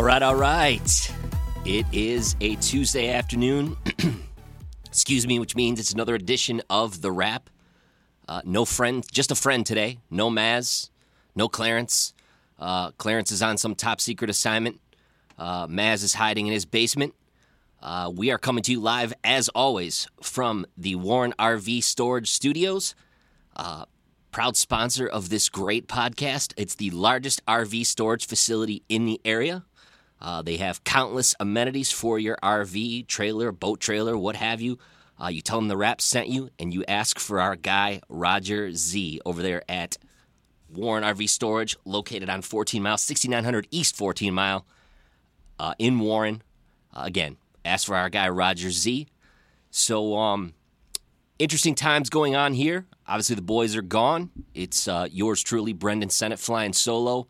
All right, all right. It is a Tuesday afternoon. Excuse me, which means it's another edition of The Rap. Uh, no friend, just a friend today. No Maz, no Clarence. Uh, Clarence is on some top secret assignment. Uh, Maz is hiding in his basement. Uh, we are coming to you live, as always, from the Warren RV Storage Studios. Uh, proud sponsor of this great podcast. It's the largest RV storage facility in the area. Uh, they have countless amenities for your RV, trailer, boat trailer, what have you. Uh, you tell them the Rap sent you, and you ask for our guy, Roger Z, over there at Warren RV Storage, located on 14 Mile, 6900 East 14 Mile uh, in Warren. Uh, again, ask for our guy, Roger Z. So, um, interesting times going on here. Obviously, the boys are gone. It's uh, yours truly, Brendan Sennett, flying solo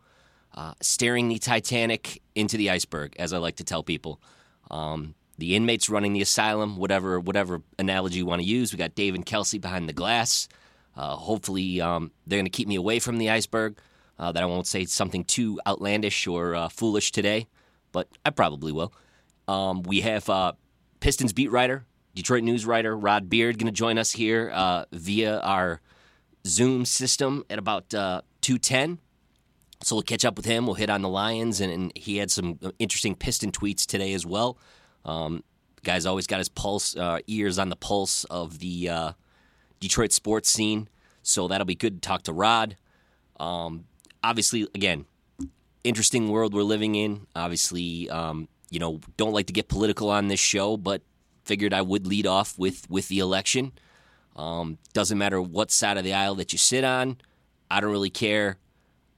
uh, staring the Titanic into the iceberg, as I like to tell people. Um, the inmates running the asylum, whatever whatever analogy you want to use. We got Dave and Kelsey behind the glass. Uh, hopefully, um, they're going to keep me away from the iceberg. Uh, that I won't say something too outlandish or uh, foolish today, but I probably will. Um, we have uh, Pistons beat writer, Detroit news writer Rod Beard going to join us here uh, via our Zoom system at about two ten. So we'll catch up with him. We'll hit on the Lions, and, and he had some interesting Piston tweets today as well. Um, guy's always got his pulse, uh, ears on the pulse of the uh, Detroit sports scene. So that'll be good to talk to Rod. Um, obviously, again, interesting world we're living in. Obviously, um, you know, don't like to get political on this show, but figured I would lead off with with the election. Um, doesn't matter what side of the aisle that you sit on. I don't really care.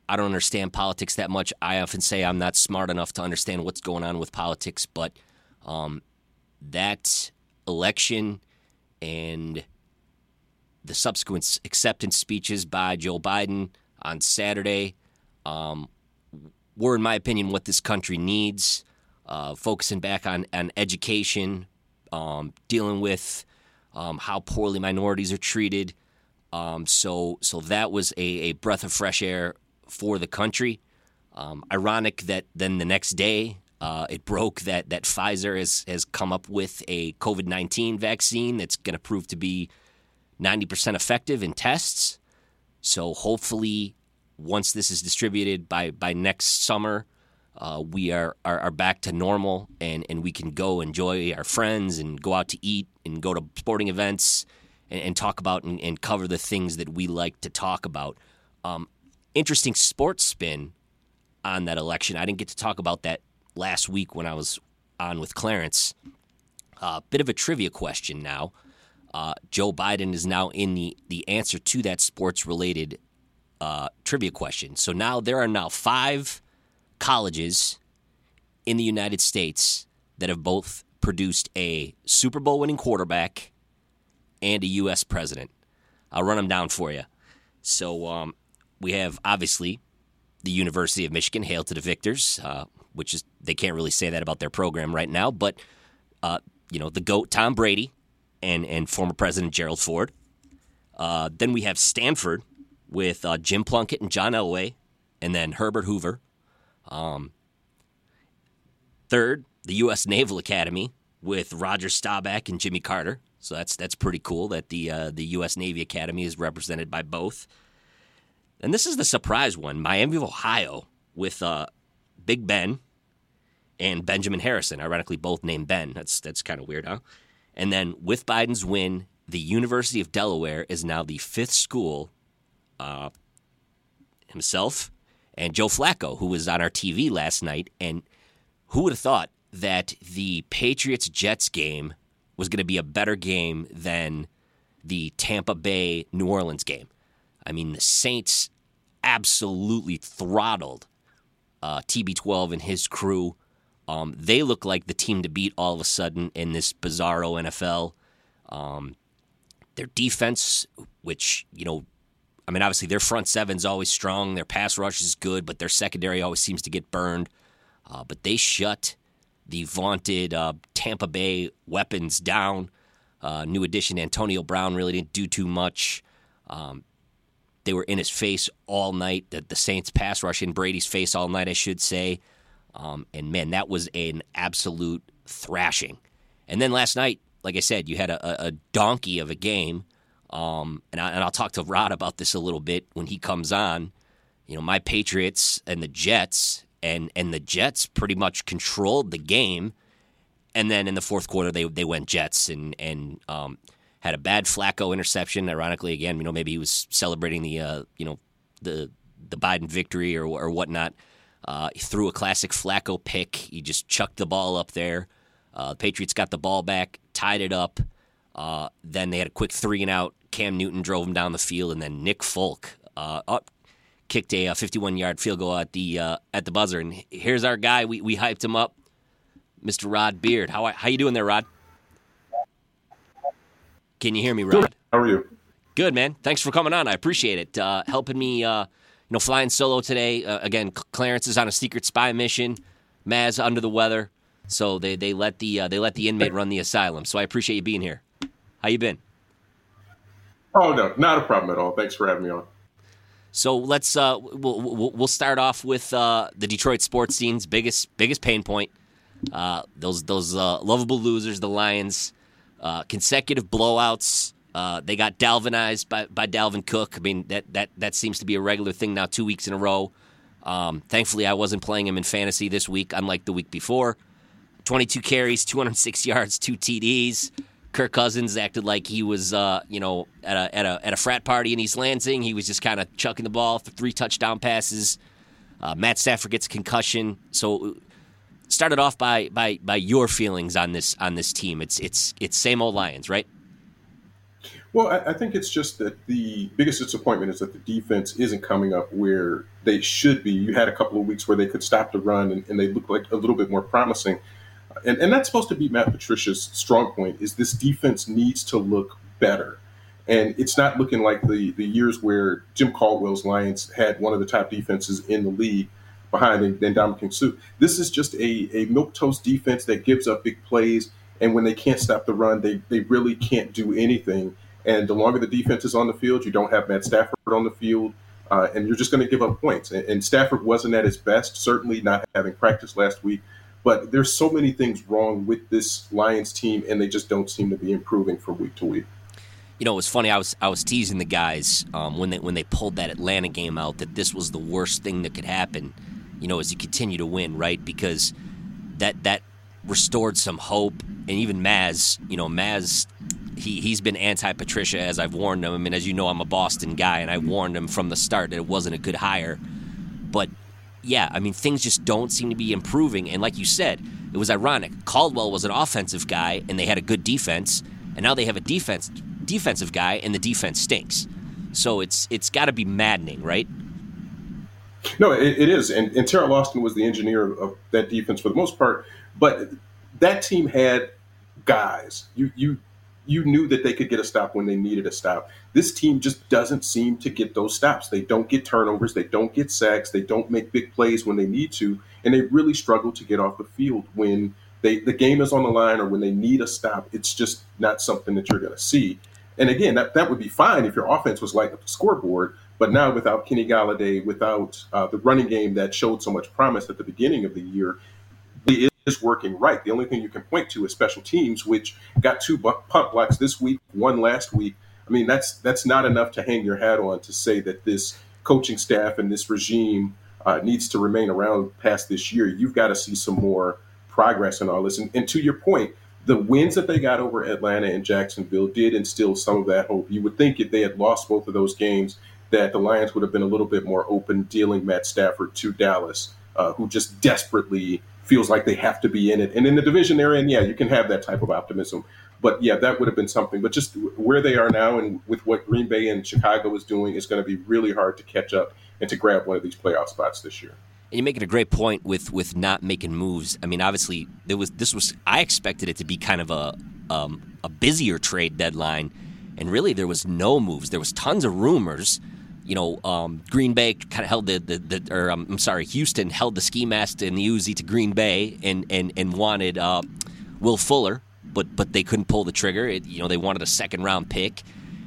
I don't understand politics that much. I often say I'm not smart enough to understand what's going on with politics, but um, that election and the subsequent acceptance speeches by Joe Biden on Saturday um, were, in my opinion, what this country needs. Uh, focusing back on, on education, um, dealing with um, how poorly minorities are treated. Um, so, so that was a, a breath of fresh air for the country. Um, ironic that then the next day uh, it broke that that Pfizer has has come up with a COVID nineteen vaccine that's going to prove to be ninety percent effective in tests. So hopefully, once this is distributed by by next summer, uh, we are, are, are back to normal and and we can go enjoy our friends and go out to eat and go to sporting events and, and talk about and, and, cover the things that we like to talk about. Um, interesting sports spin on that election. I didn't get to talk about that last week when I was on with Clarence. A uh, bit of a trivia question now. Uh, Joe Biden is now in the, the answer to that sports related uh, trivia question. So now there are now five colleges in the United States that have both produced a Super Bowl winning quarterback and a U.S. president. I'll run them down for you. So um, we have obviously the University of Michigan, hail to the victors, uh, which is they can't really say that about their program right now, but uh, you know the goat Tom Brady and and former President Gerald Ford. Uh, then we have Stanford with uh, Jim Plunkett and John Elway, and then Herbert Hoover. Um, third, the U.S. Naval Academy with Roger Staubach and Jimmy Carter. So that's that's pretty cool that the uh, the U.S. Navy Academy is represented by both. And this is the surprise one Miami of Ohio with uh, Big Ben and Benjamin Harrison, ironically, both named Ben. That's, that's kind of weird, huh? And then with Biden's win, the University of Delaware is now the fifth school. Uh, himself and Joe Flacco, who was on our TV last night. And who would have thought that the Patriots Jets game was going to be a better game than the Tampa Bay New Orleans game? I mean, the Saints absolutely throttled uh, TB12 and his crew. Um, they look like the team to beat all of a sudden in this bizarro NFL. Um, their defense, which, you know, I mean, obviously their front seven's always strong. Their pass rush is good, but their secondary always seems to get burned. Uh, but they shut the vaunted uh, Tampa Bay weapons down. Uh, new addition Antonio Brown really didn't do too much. Um, they were in his face all night. The, the Saints pass rush in Brady's face all night, I should say. Um, and man, that was an absolute thrashing. And then last night, like I said, you had a, a donkey of a game. Um, and, I, and I'll talk to Rod about this a little bit when he comes on. You know, my Patriots and the Jets, and and the Jets pretty much controlled the game. And then in the fourth quarter, they they went Jets and and um, had a bad Flacco interception. Ironically, again, you know, maybe he was celebrating the uh, you know the the Biden victory or or whatnot. Uh, he threw a classic Flacco pick. He just chucked the ball up there. Uh, the Patriots got the ball back, tied it up. Uh, then they had a quick three and out. Cam Newton drove him down the field, and then Nick Folk uh, up, kicked a 51 yard field goal at the uh, at the buzzer. And here's our guy. We we hyped him up, Mr. Rod Beard. How how you doing there, Rod? Can you hear me, Rod? How are you? Good, man. Thanks for coming on. I appreciate it. Uh, helping me, uh, you know, flying solo today. Uh, again, Clarence is on a secret spy mission. Maz under the weather, so they they let the uh, they let the inmate run the asylum. So I appreciate you being here. How you been? Oh no, not a problem at all. Thanks for having me on. So let's uh, we'll, we'll start off with uh, the Detroit sports scene's biggest biggest pain point. Uh, those those uh, lovable losers, the Lions, uh, consecutive blowouts. Uh, they got Dalvinized by, by Dalvin Cook. I mean that that that seems to be a regular thing now, two weeks in a row. Um, thankfully, I wasn't playing him in fantasy this week, unlike the week before. 22 carries, 206 yards, two TDs. Kirk Cousins acted like he was, uh, you know, at a, at a at a frat party in East Lansing. He was just kind of chucking the ball for three touchdown passes. Uh, Matt Stafford gets a concussion. So, started off by by by your feelings on this on this team. It's it's it's same old Lions, right? Well, I, I think it's just that the biggest disappointment is that the defense isn't coming up where they should be. You had a couple of weeks where they could stop the run and, and they look like a little bit more promising and, and that's supposed to be Matt Patricia's strong point is this defense needs to look better. And it's not looking like the, the years where Jim Caldwell's Lions had one of the top defenses in the league behind Ndamukong Suh. This is just a, a milk toast defense that gives up big plays. And when they can't stop the run, they, they really can't do anything. And the longer the defense is on the field, you don't have Matt Stafford on the field, uh, and you're just going to give up points. And, and Stafford wasn't at his best, certainly not having practiced last week. But there's so many things wrong with this Lions team, and they just don't seem to be improving from week to week. You know, it was funny. I was I was teasing the guys um, when they when they pulled that Atlanta game out that this was the worst thing that could happen. You know, as you continue to win, right? Because that that restored some hope, and even Maz. You know, Maz he he's been anti Patricia as I've warned him. I mean, as you know, I'm a Boston guy, and I warned him from the start that it wasn't a good hire. But yeah, I mean, things just don't seem to be improving. And like you said, it was ironic. Caldwell was an offensive guy, and they had a good defense, and now they have a defense defensive guy, and the defense stinks. So it's it's got to be maddening, right? No, it, it is. And, and Teryl Austin was the engineer of that defense for the most part. But that team had guys. You you you knew that they could get a stop when they needed a stop. This team just doesn't seem to get those stops. They don't get turnovers, they don't get sacks, they don't make big plays when they need to, and they really struggle to get off the field when they the game is on the line or when they need a stop. It's just not something that you're going to see. And again, that, that would be fine if your offense was like the scoreboard. But now, without Kenny Golladay, without uh, the running game that showed so much promise at the beginning of the year, it is working right. The only thing you can point to is special teams, which got two punt blocks this week, one last week. I mean, that's that's not enough to hang your hat on to say that this coaching staff and this regime uh, needs to remain around past this year. You've got to see some more progress in all this. And, and to your point, the wins that they got over Atlanta and Jacksonville did instill some of that hope. You would think if they had lost both of those games, that the Lions would have been a little bit more open dealing Matt Stafford to Dallas, uh, who just desperately feels like they have to be in it. And in the division they're in, yeah, you can have that type of optimism. But yeah, that would have been something. But just where they are now and with what Green Bay and Chicago is doing, it's going to be really hard to catch up and to grab one of these playoff spots this year. And you're making a great point with with not making moves. I mean, obviously, there was this was I expected it to be kind of a um, a busier trade deadline, and really there was no moves. There was tons of rumors you know, um, Green Bay kind of held the, the, the or um, I'm sorry, Houston held the ski mask and the Uzi to Green Bay and and and wanted uh, Will Fuller, but but they couldn't pull the trigger. It, you know, they wanted a second round pick,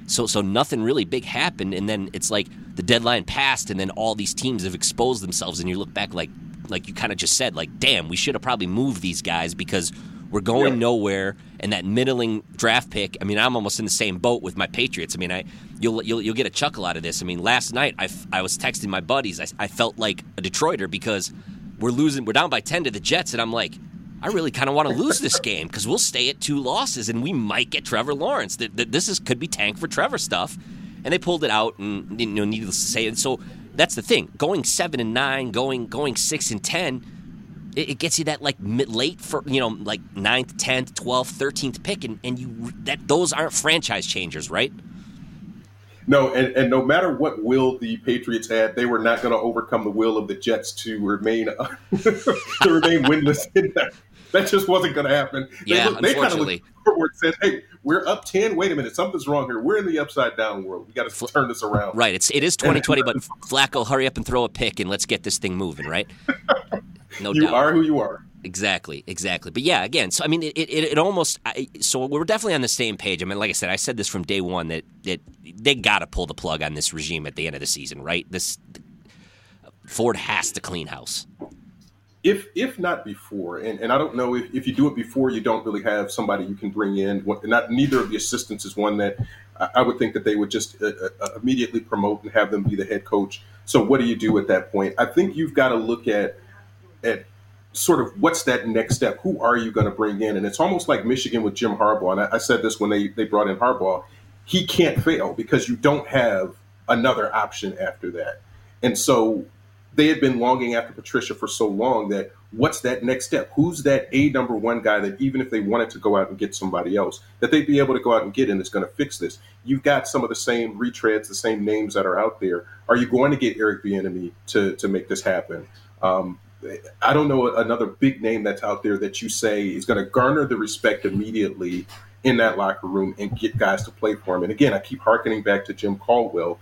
so so nothing really big happened. And then it's like the deadline passed, and then all these teams have exposed themselves, and you look back like like you kind of just said, like, damn, we should have probably moved these guys because we're going nowhere. And that middling draft pick, I mean, I'm almost in the same boat with my Patriots. I mean, I you'll you'll, you'll get a chuckle out of this. I mean, last night I, I was texting my buddies. I, I felt like a Detroiter because we're losing, we're down by ten to the Jets, and I'm like. I really kind of want to lose this game because we'll stay at two losses and we might get Trevor Lawrence. This is could be tank for Trevor stuff, and they pulled it out. And you know, needless to say, and so that's the thing. Going seven and nine, going going six and ten, it, it gets you that like mid, late for you know like ninth, tenth, twelfth, thirteenth pick, and, and you that those aren't franchise changers, right? No, and, and no matter what will the Patriots had, they were not going to overcome the will of the Jets to remain to remain winless in that. That just wasn't going to happen. Yeah, they, they kind of looked forward and said, "Hey, we're up ten. Wait a minute, something's wrong here. We're in the upside down world. We got to turn this around." Right. It's it is twenty twenty, but Flacco, hurry up and throw a pick and let's get this thing moving. Right. No you doubt. are who you are. Exactly, exactly. But yeah, again, so I mean, it it, it almost I, so we're definitely on the same page. I mean, like I said, I said this from day one that that they got to pull the plug on this regime at the end of the season, right? This Ford has to clean house. If if not before, and, and I don't know if, if you do it before, you don't really have somebody you can bring in. Not neither of the assistants is one that I would think that they would just uh, uh, immediately promote and have them be the head coach. So what do you do at that point? I think you've got to look at at sort of what's that next step? Who are you going to bring in? And it's almost like Michigan with Jim Harbaugh. And I, I, said this when they, they brought in Harbaugh. He can't fail because you don't have another option after that. And so they had been longing after Patricia for so long that what's that next step? Who's that A number one guy that even if they wanted to go out and get somebody else, that they'd be able to go out and get and it's going to fix this? You've got some of the same retreads, the same names that are out there. Are you going to get Eric Bieniemy to to make this happen? Um, I don't know another big name that's out there that you say is going to garner the respect immediately in that locker room and get guys to play for him. And again, I keep harkening back to Jim Caldwell.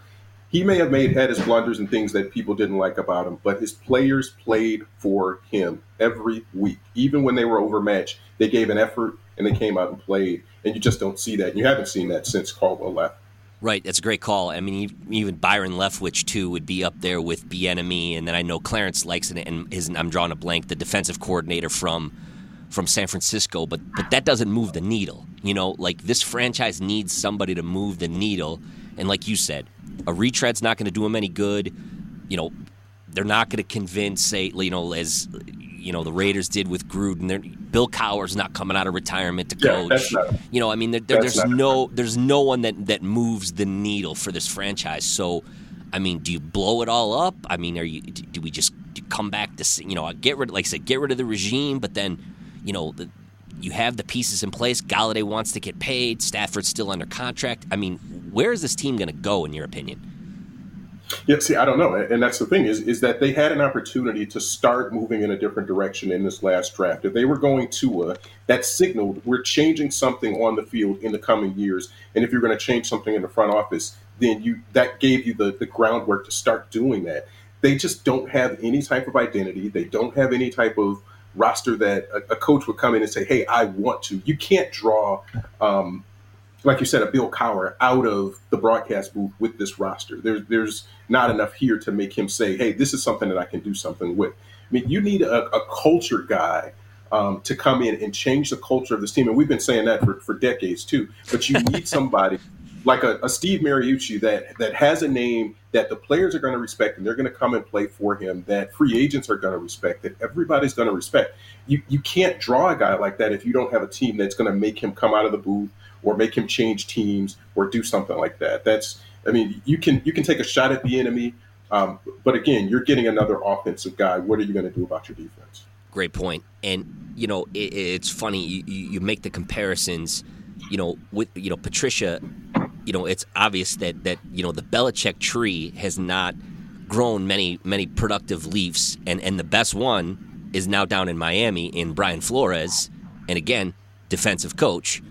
He may have made had his blunders and things that people didn't like about him, but his players played for him every week. Even when they were overmatched, they gave an effort and they came out and played. And you just don't see that. You haven't seen that since Caldwell left. Right, that's a great call. I mean, even Byron Leftwich too would be up there with Bieniemy, and then I know Clarence likes it, and I'm drawing a blank, the defensive coordinator from from San Francisco, but but that doesn't move the needle. You know, like this franchise needs somebody to move the needle, and like you said, a retread's not going to do them any good. You know, they're not going to convince, say, you know, as you know the Raiders did with Gruden. Bill Cowher's not coming out of retirement to coach. Yeah, not, you know, I mean, there, there, there's no there's no one that that moves the needle for this franchise. So, I mean, do you blow it all up? I mean, are you do we just come back to you know get rid like I said get rid of the regime, but then you know the, you have the pieces in place. Golladay wants to get paid. Stafford's still under contract. I mean, where is this team going to go in your opinion? Yeah, see, I don't know, and that's the thing is is that they had an opportunity to start moving in a different direction in this last draft. If they were going to, uh, that signaled we're changing something on the field in the coming years, and if you're going to change something in the front office, then you that gave you the the groundwork to start doing that. They just don't have any type of identity. They don't have any type of roster that a, a coach would come in and say, "Hey, I want to." You can't draw. Um, like you said, a Bill Cowher out of the broadcast booth with this roster. There's there's not enough here to make him say, "Hey, this is something that I can do something with." I mean, you need a, a culture guy um, to come in and change the culture of this team, and we've been saying that for, for decades too. But you need somebody like a, a, Steve Mariucci that that has a name that the players are going to respect, and they're going to come and play for him. That free agents are going to respect. That everybody's going to respect. You you can't draw a guy like that if you don't have a team that's going to make him come out of the booth or make him change teams or do something like that. That's I mean, you can you can take a shot at Bieniemy, um, but again, you're getting another offensive guy. What are you going to do about your defense? Great point. And you know, it, it's funny you, you make the comparisons. You know, with you know Patricia. You know, it's obvious that that you know the Belichick tree has not grown many many productive leaves, and and the best one is now down in Miami in Brian Flores, and again, defensive coach.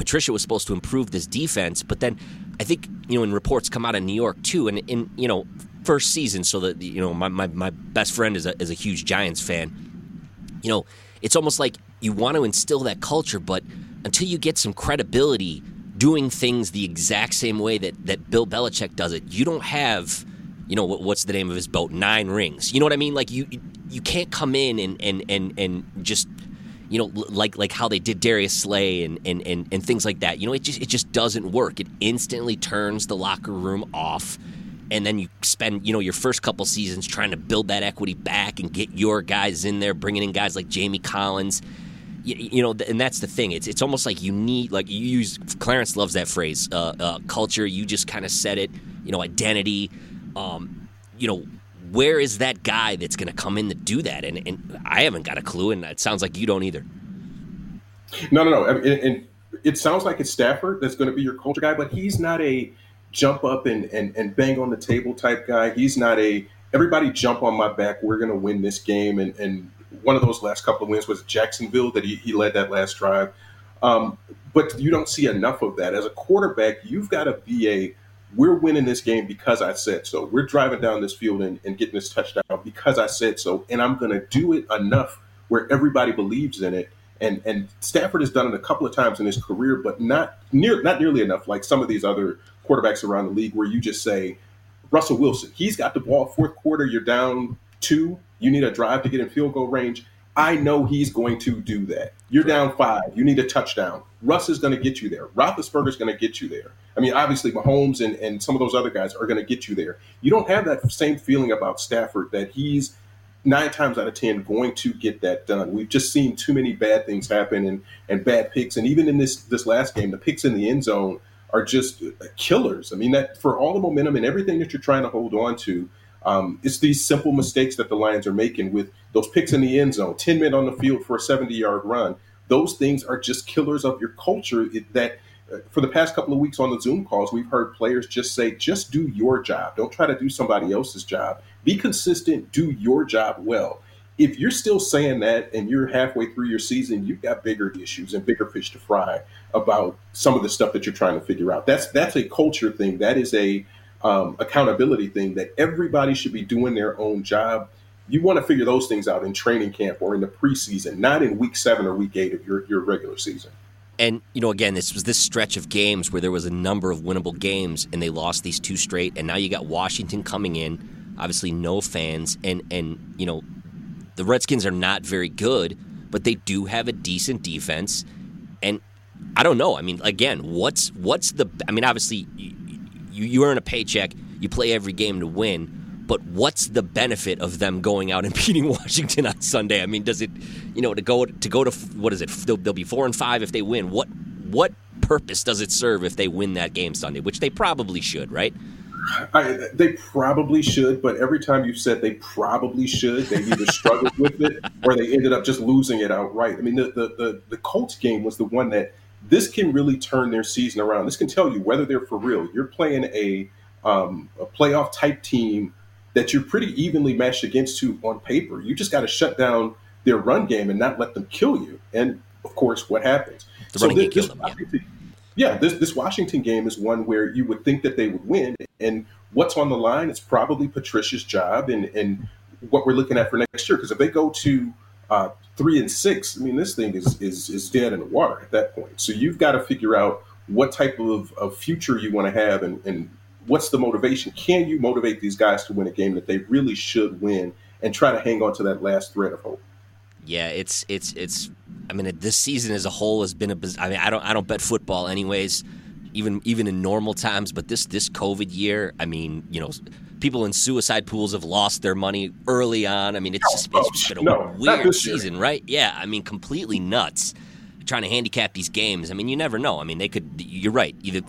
Patricia was supposed to improve this defense, but then I think you know, in reports come out of New York too, and in you know, first season, so that you know, my, my, my best friend is a is a huge Giants fan. You know, it's almost like you want to instill that culture, but until you get some credibility doing things the exact same way that that Bill Belichick does it, you don't have, you know, what, what's the name of his boat? Nine rings. You know what I mean? Like you, you can't come in and and and and just you know, like like how they did Darius Slay and, and, and, and things like that. You know, it just it just doesn't work. It instantly turns the locker room off. And then you spend, you know, your first couple seasons trying to build that equity back and get your guys in there, bringing in guys like Jamie Collins. You, you know, and that's the thing. It's it's almost like you need, like you use. Clarence loves that phrase, uh, uh, culture. You just kind of said it. You know, identity. Um, you know, where is that guy that's going to come in to do that? And, and I haven't got a clue, and it sounds like you don't either. No, no, no. And, and it sounds like it's Stafford that's going to be your culture guy, but he's not a jump up and, and, and bang on the table type guy. He's not a everybody jump on my back. We're going to win this game. And, and one of those last couple of wins was Jacksonville that he, he led that last drive. Um, but you don't see enough of that. As a quarterback, you've got to be a we're winning this game because I said so. We're driving down this field and, and getting this touchdown because I said so. And I'm going to do it enough where everybody believes in it. And and Stafford has done it a couple of times in his career, but not near not nearly enough like some of these other quarterbacks around the league where you just say, Russell Wilson, he's got the ball fourth quarter, you're down two, you need a drive to get in field goal range. I know he's going to do that. You're down five. You need a touchdown. Russ is going to get you there. Roethlisberger's going to get you there. I mean, obviously, Mahomes and, and some of those other guys are going to get you there. You don't have that same feeling about Stafford that he's nine times out of ten going to get that done. We've just seen too many bad things happen and, and bad picks. And even in this this last game, the picks in the end zone are just killers. I mean, that for all the momentum and everything that you're trying to hold on to, um, it's these simple mistakes that the Lions are making with those picks in the end zone, 10 men on the field for a 70 yard run. Those things are just killers of your culture it, that uh, for the past couple of weeks on the Zoom calls, we've heard players just say, just do your job. Don't try to do somebody else's job. Be consistent, do your job well. If you're still saying that and you're halfway through your season, you've got bigger issues and bigger fish to fry about some of the stuff that you're trying to figure out. That's that's a culture thing. That is a um, accountability thing that everybody should be doing their own job. You want to figure those things out in training camp or in the preseason, not in week seven or week eight of your, your regular season. And you know, again, this was this stretch of games where there was a number of winnable games, and they lost these two straight. And now you got Washington coming in, obviously no fans, and and you know, the Redskins are not very good, but they do have a decent defense. And I don't know. I mean, again, what's what's the? I mean, obviously, you, you earn a paycheck, you play every game to win. But what's the benefit of them going out and beating Washington on Sunday? I mean, does it, you know, to go to go to what is it? They'll, they'll be four and five if they win. What what purpose does it serve if they win that game Sunday? Which they probably should, right? I, they probably should, but every time you've said they probably should, they either struggled with it or they ended up just losing it outright. I mean, the, the, the, the Colts game was the one that this can really turn their season around. This can tell you whether they're for real. You're playing a, um, a playoff type team that you're pretty evenly matched against to on paper. You just got to shut down their run game and not let them kill you. And of course, what happens? The so this, this them, yeah. yeah, this this Washington game is one where you would think that they would win. And what's on the line? It's probably Patricia's job and and what we're looking at for next year. Because if they go to uh, three and six, I mean, this thing is is is dead in the water at that point. So you've got to figure out what type of, of future you want to have and, and what's the motivation. Can you motivate these guys to win a game that they really should win and try to hang on to that last thread of hope? Yeah, it's it's it's. I mean, this season as a whole has been a. I mean, I don't I don't bet football anyways, even even in normal times. But this this COVID year, I mean, you know people in suicide pools have lost their money early on. I mean, it's just it's just been a no, weird season, right? Yeah, I mean, completely nuts. Trying to handicap these games. I mean, you never know. I mean, they could. You're right. Either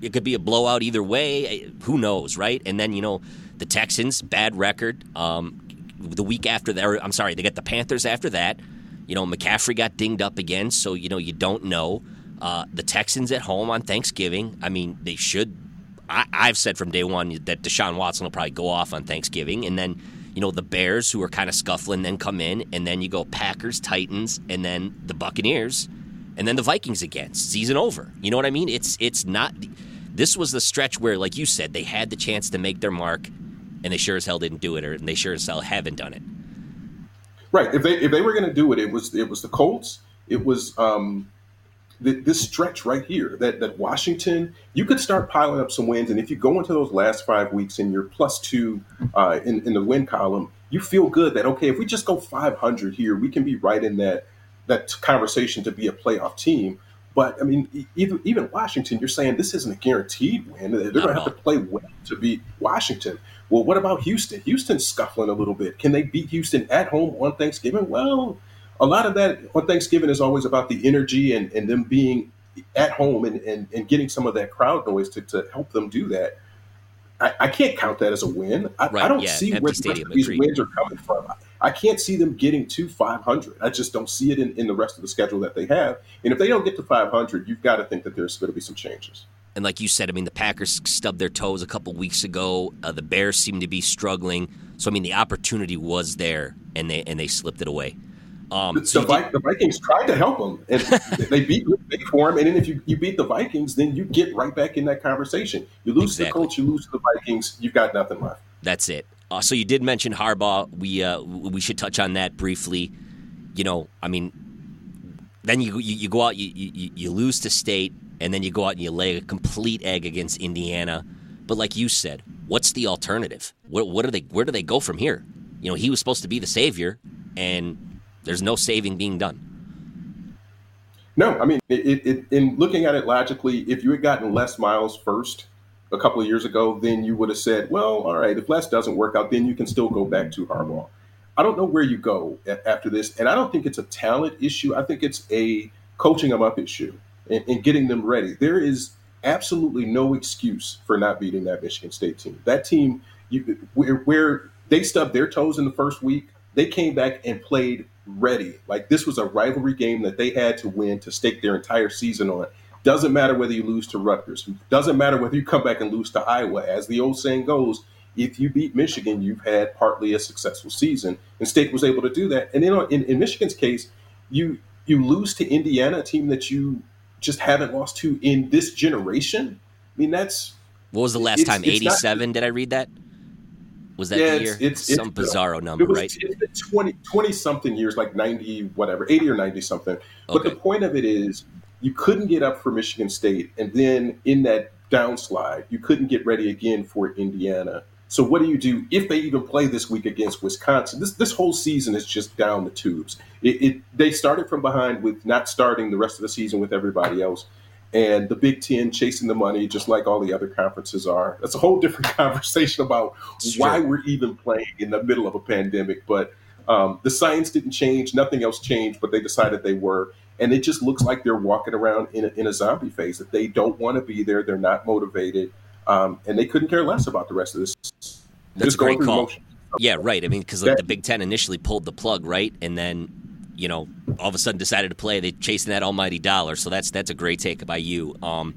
it could be a blowout either way. Who knows, right? And then you know, the Texans bad record. Um, the week after that, I'm sorry, they got the Panthers after that. You know, McCaffrey got dinged up again, so you know you don't know. Uh, the Texans at home on Thanksgiving. I mean, they should I, have said from day one that Deshaun Watson will probably go off on Thanksgiving, and then you know the Bears, who are kind of scuffling, then come in, and then you go Packers, Titans, and then the Buccaneers, and then the Vikings again. Season over. You know what I mean? It's it's not. This was the stretch where, like you said, they had the chance to make their mark, and they sure as hell didn't do it, or and they sure as hell haven't done it. Right. If they if they were going to do it, it was it was the Colts. It was um, this stretch right here that, that Washington, you could start piling up some wins. And if you go into those last five weeks and you're plus two uh, in, in the win column, you feel good that, okay, if we just go 500 here, we can be right in that, that conversation to be a playoff team. But I mean, even, even Washington, you're saying this isn't a guaranteed win. They're going to have to play well to beat Washington. Well, what about Houston? Houston's scuffling a little bit. Can they beat Houston at home on Thanksgiving? Well, a lot of that on Thanksgiving is always about the energy and, and them being at home and, and, and getting some of that crowd noise to, to help them do that. I, I can't count that as a win. I, right, I don't yeah, see where the these wins are coming from. I can't see them getting to 500. I just don't see it in, in the rest of the schedule that they have. And if they don't get to 500, you've got to think that there's going to be some changes. And like you said, I mean, the Packers stubbed their toes a couple weeks ago. Uh, the Bears seem to be struggling. So I mean, the opportunity was there, and they and they slipped it away. Um, the, so the, the, Vikings tried to help them, and they beat they for them. And then if you, you beat the Vikings, then you get right back in that conversation. You lose exactly. to the Colts, you lose to the Vikings, you've got nothing left. That's it. Uh, so you did mention Harbaugh. We uh, we should touch on that briefly. You know, I mean, then you you, you go out, you, you you lose to State, and then you go out and you lay a complete egg against Indiana. But like you said, what's the alternative? What what are they? Where do they go from here? You know, he was supposed to be the savior, and there's no saving being done. No, I mean, it, it, in looking at it logically, if you had gotten Les Miles first a couple of years ago, then you would have said, well, all right, if Les doesn't work out, then you can still go back to Harbaugh. I don't know where you go after this, and I don't think it's a talent issue. I think it's a coaching them up issue and, and getting them ready. There is absolutely no excuse for not beating that Michigan State team. That team, you, where, where they stubbed their toes in the first week, they came back and played ready. Like this was a rivalry game that they had to win to stake their entire season on. Doesn't matter whether you lose to Rutgers. Doesn't matter whether you come back and lose to Iowa. As the old saying goes, if you beat Michigan, you've had partly a successful season. And State was able to do that. And then in, in Michigan's case, you you lose to Indiana, a team that you just haven't lost to in this generation. I mean, that's what was the last time? Eighty seven? Did I read that? Was that yeah, the year? It's, it's some it's, bizarro number, was, right? It's 20, 20 something years, like 90, whatever, 80 or 90 something. But the point of it is, you couldn't get up for Michigan State. And then in that downslide, you couldn't get ready again for Indiana. So what do you do if they even play this week against Wisconsin? This this whole season is just down the tubes. It, it, they started from behind with not starting the rest of the season with everybody else and the Big Ten chasing the money, just like all the other conferences are. That's a whole different conversation about why we're even playing in the middle of a pandemic. But um, the science didn't change, nothing else changed, but they decided they were. And it just looks like they're walking around in a, in a zombie phase that they don't want to be there. They're not motivated. Um, and they couldn't care less about the rest of this. That's just a great call. Yeah, right. I mean, because like, the Big Ten initially pulled the plug, right? And then you know, all of a sudden decided to play. They're chasing that almighty dollar. So that's that's a great take by you. Um,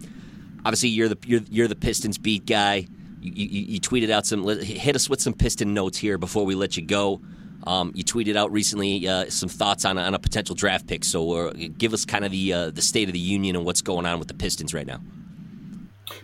obviously, you're the you're, you're the Pistons beat guy. You, you, you, tweeted out some hit us with some Piston notes here before we let you go. Um, you tweeted out recently uh, some thoughts on on a potential draft pick. So uh, give us kind of the uh, the state of the union and what's going on with the Pistons right now.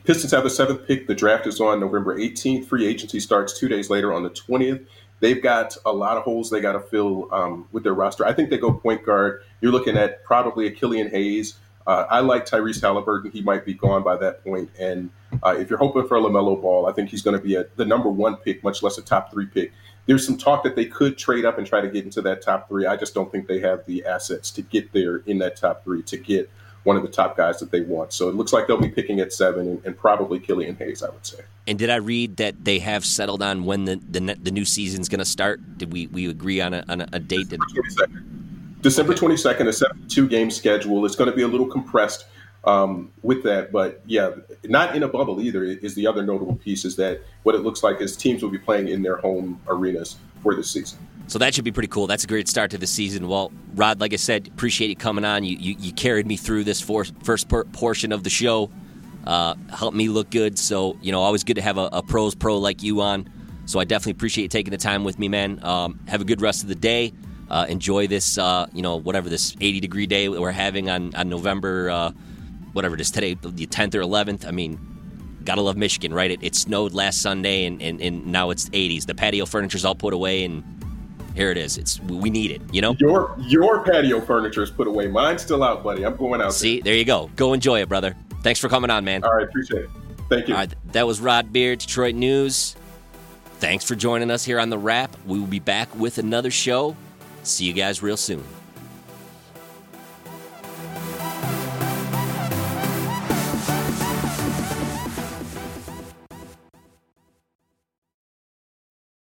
Pistons have the seventh pick. The draft is on November 18th. Free agency starts two days later on the 20th they've got a lot of holes they got to fill um, with their roster. I think they go point guard. You're looking at probably a Killian Hayes. Uh, I like Tyrese Halliburton. He might be gone by that point. And uh, if you're hoping for a LaMelo Ball, I think he's going to be a, the number one pick, much less a top three pick. There's some talk that they could trade up and try to get into that top three. I just don't think they have the assets to get there in that top three to get one of the top guys that they want. So it looks like they'll be picking at seven and, and probably Killian Hayes, I would say. And did I read that they have settled on when the the, the new season's going to start? Did we, we agree on a, on a date? That... December 22nd, a 72 game schedule. It's going to be a little compressed um, with that. But yeah, not in a bubble either is the other notable piece is that what it looks like is teams will be playing in their home arenas for this season. So that should be pretty cool. That's a great start to the season. Well, Rod, like I said, appreciate you coming on. You you, you carried me through this for, first portion of the show. Uh, helped me look good. So you know, always good to have a, a, pros pro like you on. So I definitely appreciate you taking the time with me, man. Um, have a good rest of the day. Uh, enjoy this, uh, you know, whatever this 80 degree day we're having on on November, uh, whatever it is today, the 10th or 11th. I mean, gotta love Michigan, right? It, it snowed last Sunday, and, and, and now it's 80s. The patio furniture's all put away, and Here it is. It's we need it. You know. Your your patio furniture is put away. Mine's still out, buddy. I'm going out. See, there you go. Go enjoy it, brother. Thanks for coming on, man. All right, appreciate it. Thank you. All right, that was Rod Beard, Detroit News. Thanks for joining us here on the Rap. We will be back with another show. See you guys real soon.